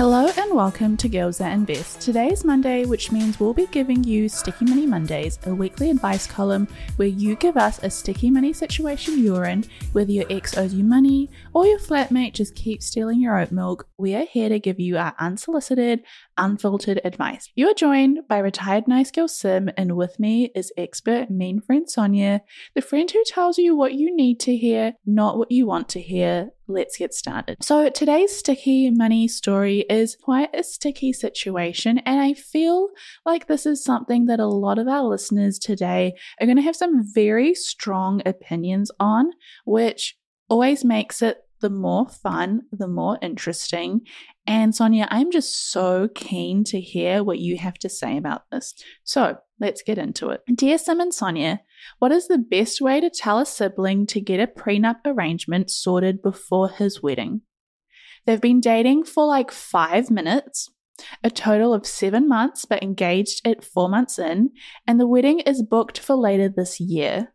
Hello and welcome to Girls That Invest. Today is Monday, which means we'll be giving you Sticky Money Mondays, a weekly advice column where you give us a sticky money situation you're in, whether your ex owes you money or your flatmate just keeps stealing your oat milk. We are here to give you our unsolicited, unfiltered advice. You are joined by retired nice girl Sim, and with me is expert mean friend Sonya, the friend who tells you what you need to hear, not what you want to hear let's get started. So, today's sticky money story is quite a sticky situation, and I feel like this is something that a lot of our listeners today are going to have some very strong opinions on, which always makes it the more fun, the more interesting. And Sonya, I'm just so keen to hear what you have to say about this. So let's get into it. Dear Sim and Sonya, what is the best way to tell a sibling to get a prenup arrangement sorted before his wedding? They've been dating for like five minutes, a total of seven months, but engaged at four months in, and the wedding is booked for later this year.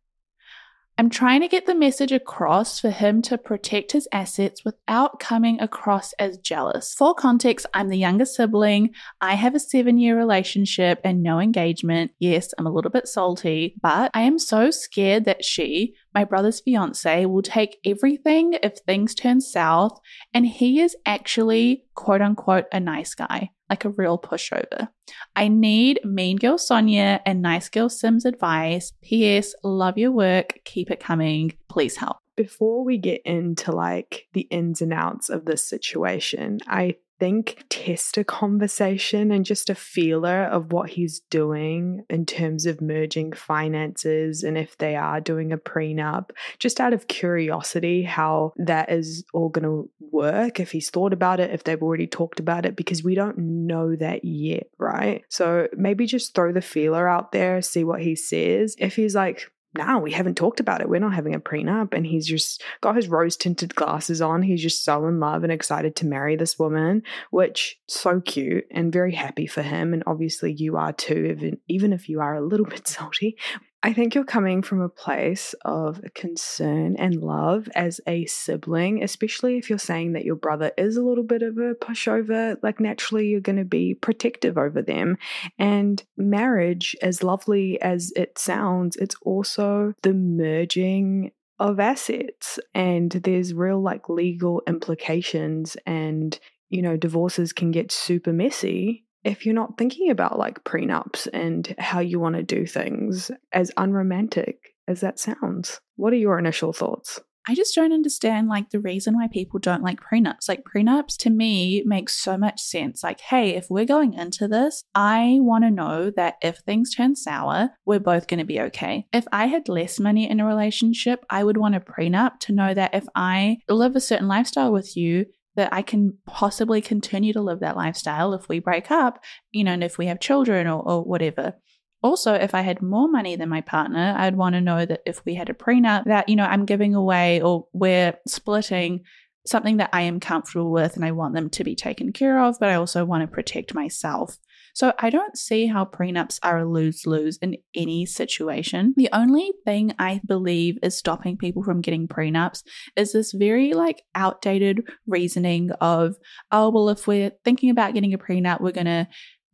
I'm trying to get the message across for him to protect his assets without coming across as jealous. For context, I'm the younger sibling. I have a seven year relationship and no engagement. Yes, I'm a little bit salty, but I am so scared that she, my brother's fiance, will take everything if things turn south, and he is actually, quote unquote, a nice guy like a real pushover. I need Mean Girl Sonya and Nice Girl Sims advice. P.S. Love your work. Keep it coming. Please help. Before we get into like the ins and outs of this situation, I think test a conversation and just a feeler of what he's doing in terms of merging finances and if they are doing a prenup, just out of curiosity, how that is all going to work, if he's thought about it, if they've already talked about it, because we don't know that yet, right? So maybe just throw the feeler out there, see what he says. If he's like, now we haven't talked about it. We're not having a prenup. And he's just got his rose tinted glasses on. He's just so in love and excited to marry this woman, which so cute and very happy for him. And obviously you are too, even, even if you are a little bit salty. I think you're coming from a place of concern and love as a sibling, especially if you're saying that your brother is a little bit of a pushover. Like, naturally, you're going to be protective over them. And marriage, as lovely as it sounds, it's also the merging of assets. And there's real, like, legal implications. And, you know, divorces can get super messy if you're not thinking about like prenups and how you want to do things, as unromantic as that sounds, what are your initial thoughts? I just don't understand like the reason why people don't like prenups. Like prenups to me makes so much sense. Like, hey, if we're going into this, I want to know that if things turn sour, we're both going to be okay. If I had less money in a relationship, I would want a prenup to know that if I live a certain lifestyle with you, that I can possibly continue to live that lifestyle if we break up, you know, and if we have children or, or whatever. Also, if I had more money than my partner, I'd want to know that if we had a prenup, that, you know, I'm giving away or we're splitting something that I am comfortable with and I want them to be taken care of, but I also want to protect myself. So I don't see how prenups are a lose lose in any situation. The only thing I believe is stopping people from getting prenups is this very like outdated reasoning of, oh, well, if we're thinking about getting a prenup, we're going to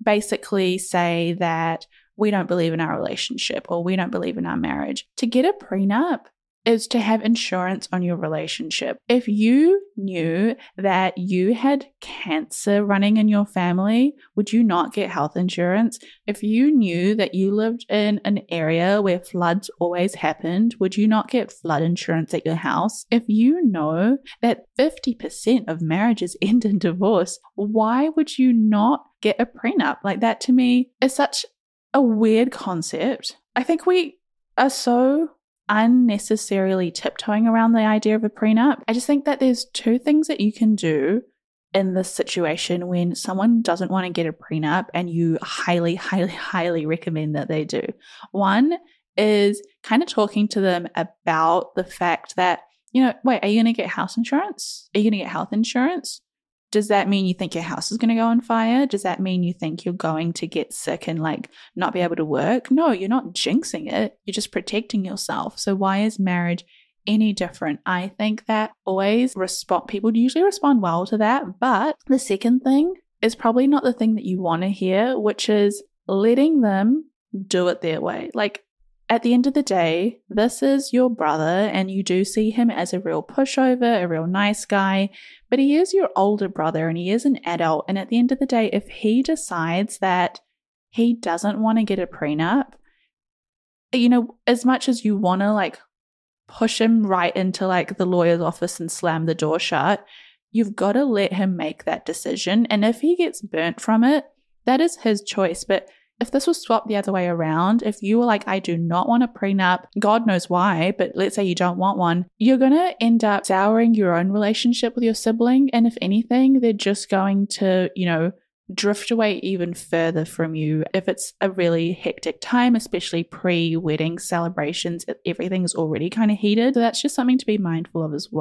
basically say that we don't believe in our relationship or we don't believe in our marriage. To get a prenup, is to have insurance on your relationship. If you knew that you had cancer running in your family, would you not get health insurance? If you knew that you lived in an area where floods always happened, would you not get flood insurance at your house? If you know that 50% of marriages end in divorce, why would you not get a prenup? Like that to me is such a weird concept. I think we are so unnecessarily tiptoeing around the idea of a prenup. I just think that there's two things that you can do in this situation when someone doesn't want to get a prenup and you highly, highly, highly recommend that they do. One is kind of talking to them about the fact that, you know, wait, are you going to get house insurance? Are you going to get health insurance? Does that mean you think your house is going to go on fire? Does that mean you think you're going to get sick and like not be able to work? No, you're not jinxing it. You're just protecting yourself. So why is marriage any different? I think that always respond people usually respond well to that. But the second thing is probably not the thing that you want to hear, which is letting them do it their way. Like, at the end of the day, this is your brother, and you do see him as a real pushover, a real nice guy, but he is your older brother and he is an adult. And at the end of the day, if he decides that he doesn't want to get a prenup, you know, as much as you want to like push him right into like the lawyer's office and slam the door shut, you've got to let him make that decision. And if he gets burnt from it, that is his choice. But if this was swapped the other way around, if you were like, I do not want a prenup, God knows why, but let's say you don't want one, you're going to end up souring your own relationship with your sibling. And if anything, they're just going to, you know, drift away even further from you if it's a really hectic time, especially pre wedding celebrations. Everything's already kind of heated. So that's just something to be mindful of as well.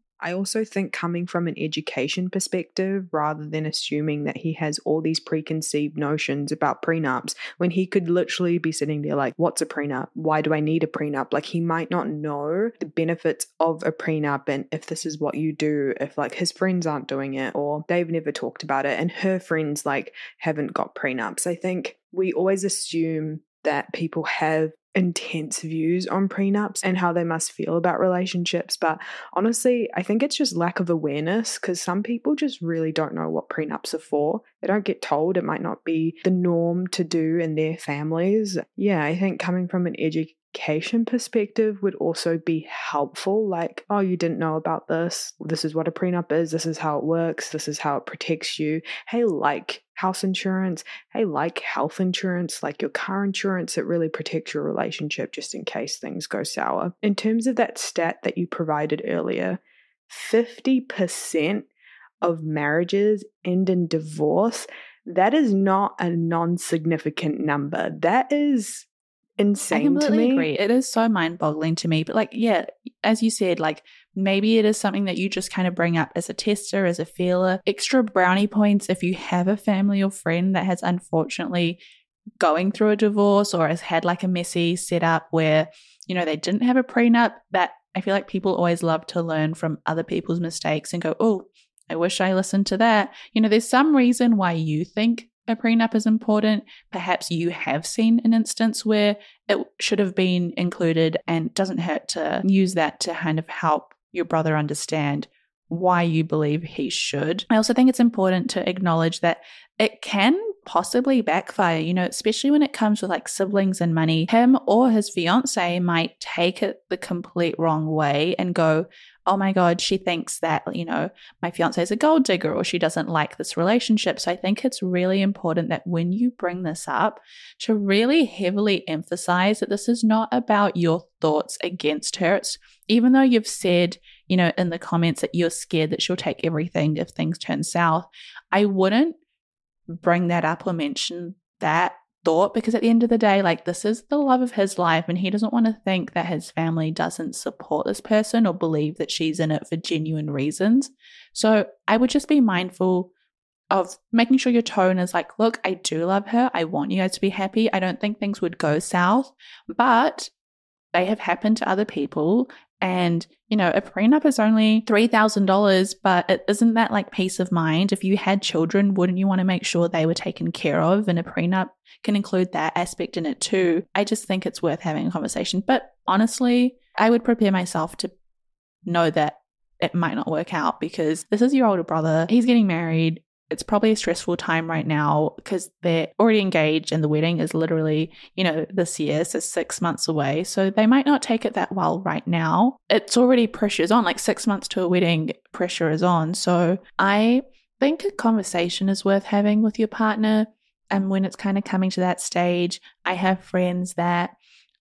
I also think coming from an education perspective, rather than assuming that he has all these preconceived notions about prenups, when he could literally be sitting there like, what's a prenup? Why do I need a prenup? Like, he might not know the benefits of a prenup and if this is what you do, if like his friends aren't doing it or they've never talked about it and her friends like haven't got prenups. I think we always assume that people have intense views on prenups and how they must feel about relationships. But honestly, I think it's just lack of awareness because some people just really don't know what prenups are for. They don't get told, it might not be the norm to do in their families. Yeah, I think coming from an education education perspective would also be helpful. Like, oh, you didn't know about this. This is what a prenup is. This is how it works. This is how it protects you. Hey, like house insurance. Hey, like health insurance, like your car insurance, it really protects your relationship just in case things go sour. In terms of that stat that you provided earlier, 50% of marriages end in divorce. That is not a non significant number. That is insane I completely agree. It is so mind boggling to me. But like, yeah, as you said, like maybe it is something that you just kind of bring up as a tester, as a feeler. Extra brownie points if you have a family or friend that has unfortunately going through a divorce or has had like a messy setup where, you know, they didn't have a prenup. That I feel like people always love to learn from other people's mistakes and go, oh, I wish I listened to that. You know, there's some reason why you think a prenup is important. Perhaps you have seen an instance where it should have been included and doesn't hurt to use that to kind of help your brother understand why you believe he should. I also think it's important to acknowledge that it can possibly backfire, you know, especially when it comes with like siblings and money. Him or his fiance might take it the complete wrong way and go, oh my God, she thinks that, you know, my fiance is a gold digger or she doesn't like this relationship. So I think it's really important that when you bring this up, to really heavily emphasize that this is not about your thoughts against her. It's even though you've said, you know, in the comments that you're scared that she'll take everything if things turn south, I wouldn't bring that up or mention that thought because at the end of the day, like this is the love of his life, and he doesn't want to think that his family doesn't support this person or believe that she's in it for genuine reasons. So I would just be mindful of making sure your tone is like, look, I do love her. I want you guys to be happy. I don't think things would go south, but they have happened to other people. And, you know, a prenup is only $3,000, but it isn't that like peace of mind? If you had children, wouldn't you want to make sure they were taken care of? And a prenup can include that aspect in it too. I just think it's worth having a conversation. But honestly, I would prepare myself to know that it might not work out because this is your older brother. He's getting married it's probably a stressful time right now because they're already engaged and the wedding is literally, you know, this year, so six months away. So they might not take it that well right now. It's already pressure's on, like six months to a wedding, pressure is on. So I think a conversation is worth having with your partner. And when it's kind of coming to that stage, I have friends that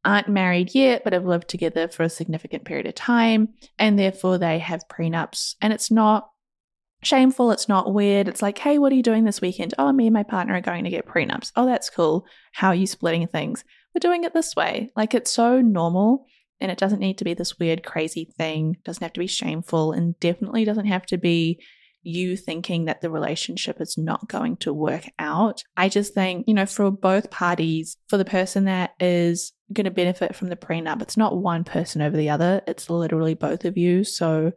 aren't married yet, but have lived together for a significant period of time. And therefore they have prenups. And it's not shameful. It's not weird. It's like, hey, what are you doing this weekend? Oh, me and my partner are going to get prenups. Oh, that's cool. How are you splitting things? We're doing it this way. Like it's so normal and it doesn't need to be this weird, crazy thing. It doesn't have to be shameful and definitely doesn't have to be you thinking that the relationship is not going to work out. I just think, you know, for both parties, for the person that is going to benefit from the prenup, it's not one person over the other, it's literally both of you. So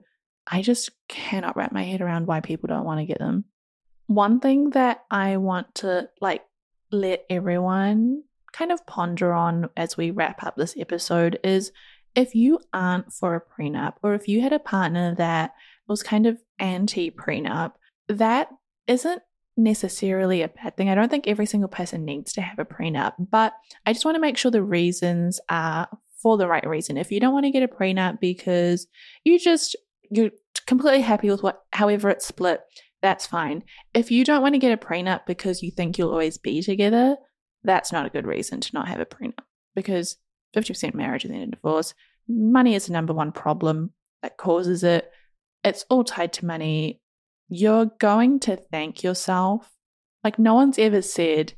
I just cannot wrap my head around why people don't want to get them. One thing that I want to like let everyone kind of ponder on as we wrap up this episode is if you aren't for a prenup or if you had a partner that was kind of anti prenup, that isn't necessarily a bad thing. I don't think every single person needs to have a prenup, but I just want to make sure the reasons are for the right reason. If you don't want to get a prenup because you just you're completely happy with what however it's split, that's fine. If you don't want to get a prenup because you think you'll always be together, that's not a good reason to not have a prenup because 50% marriage is then a divorce. Money is the number one problem that causes it. It's all tied to money. You're going to thank yourself. Like, no one's ever said,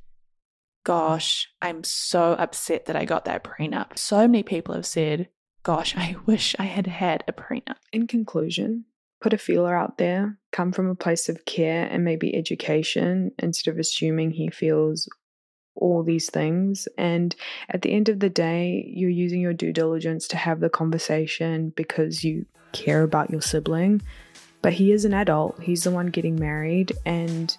Gosh, I'm so upset that I got that prenup. So many people have said, Gosh, I wish I had had a prenup. In conclusion, put a feeler out there, come from a place of care and maybe education instead of assuming he feels all these things. And at the end of the day, you're using your due diligence to have the conversation because you care about your sibling. But he is an adult, he's the one getting married, and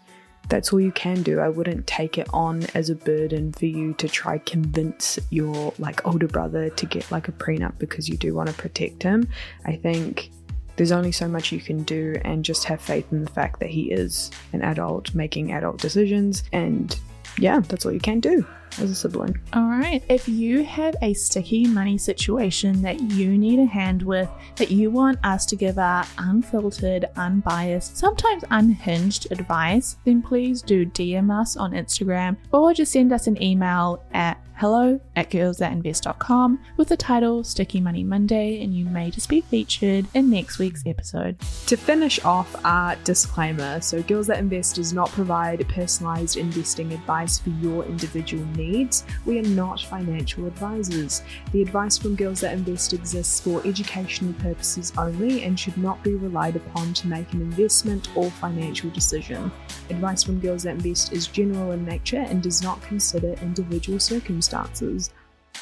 that's all you can do. I wouldn't take it on as a burden for you to try convince your like older brother to get like a prenup because you do want to protect him. I think there's only so much you can do and just have faith in the fact that he is an adult making adult decisions and yeah, that's all you can do as a sibling. All right. If you have a sticky money situation that you need a hand with, that you want us to give our unfiltered, unbiased, sometimes unhinged advice, then please do DM us on Instagram or just send us an email at hello at girlsthatinvest.com with the title Sticky Money Monday, and you may just be featured in next week's episode. To finish off our disclaimer so, Girls That Invest does not provide personalized investing advice for your individual needs. We are not financial advisors. The advice from Girls That Invest exists for educational purposes only and should not be relied upon to make an investment or financial decision. Advice from Girls That Invest is general in nature and does not consider individual circumstances circumstances.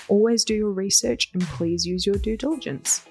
Always do your research and please use your due diligence.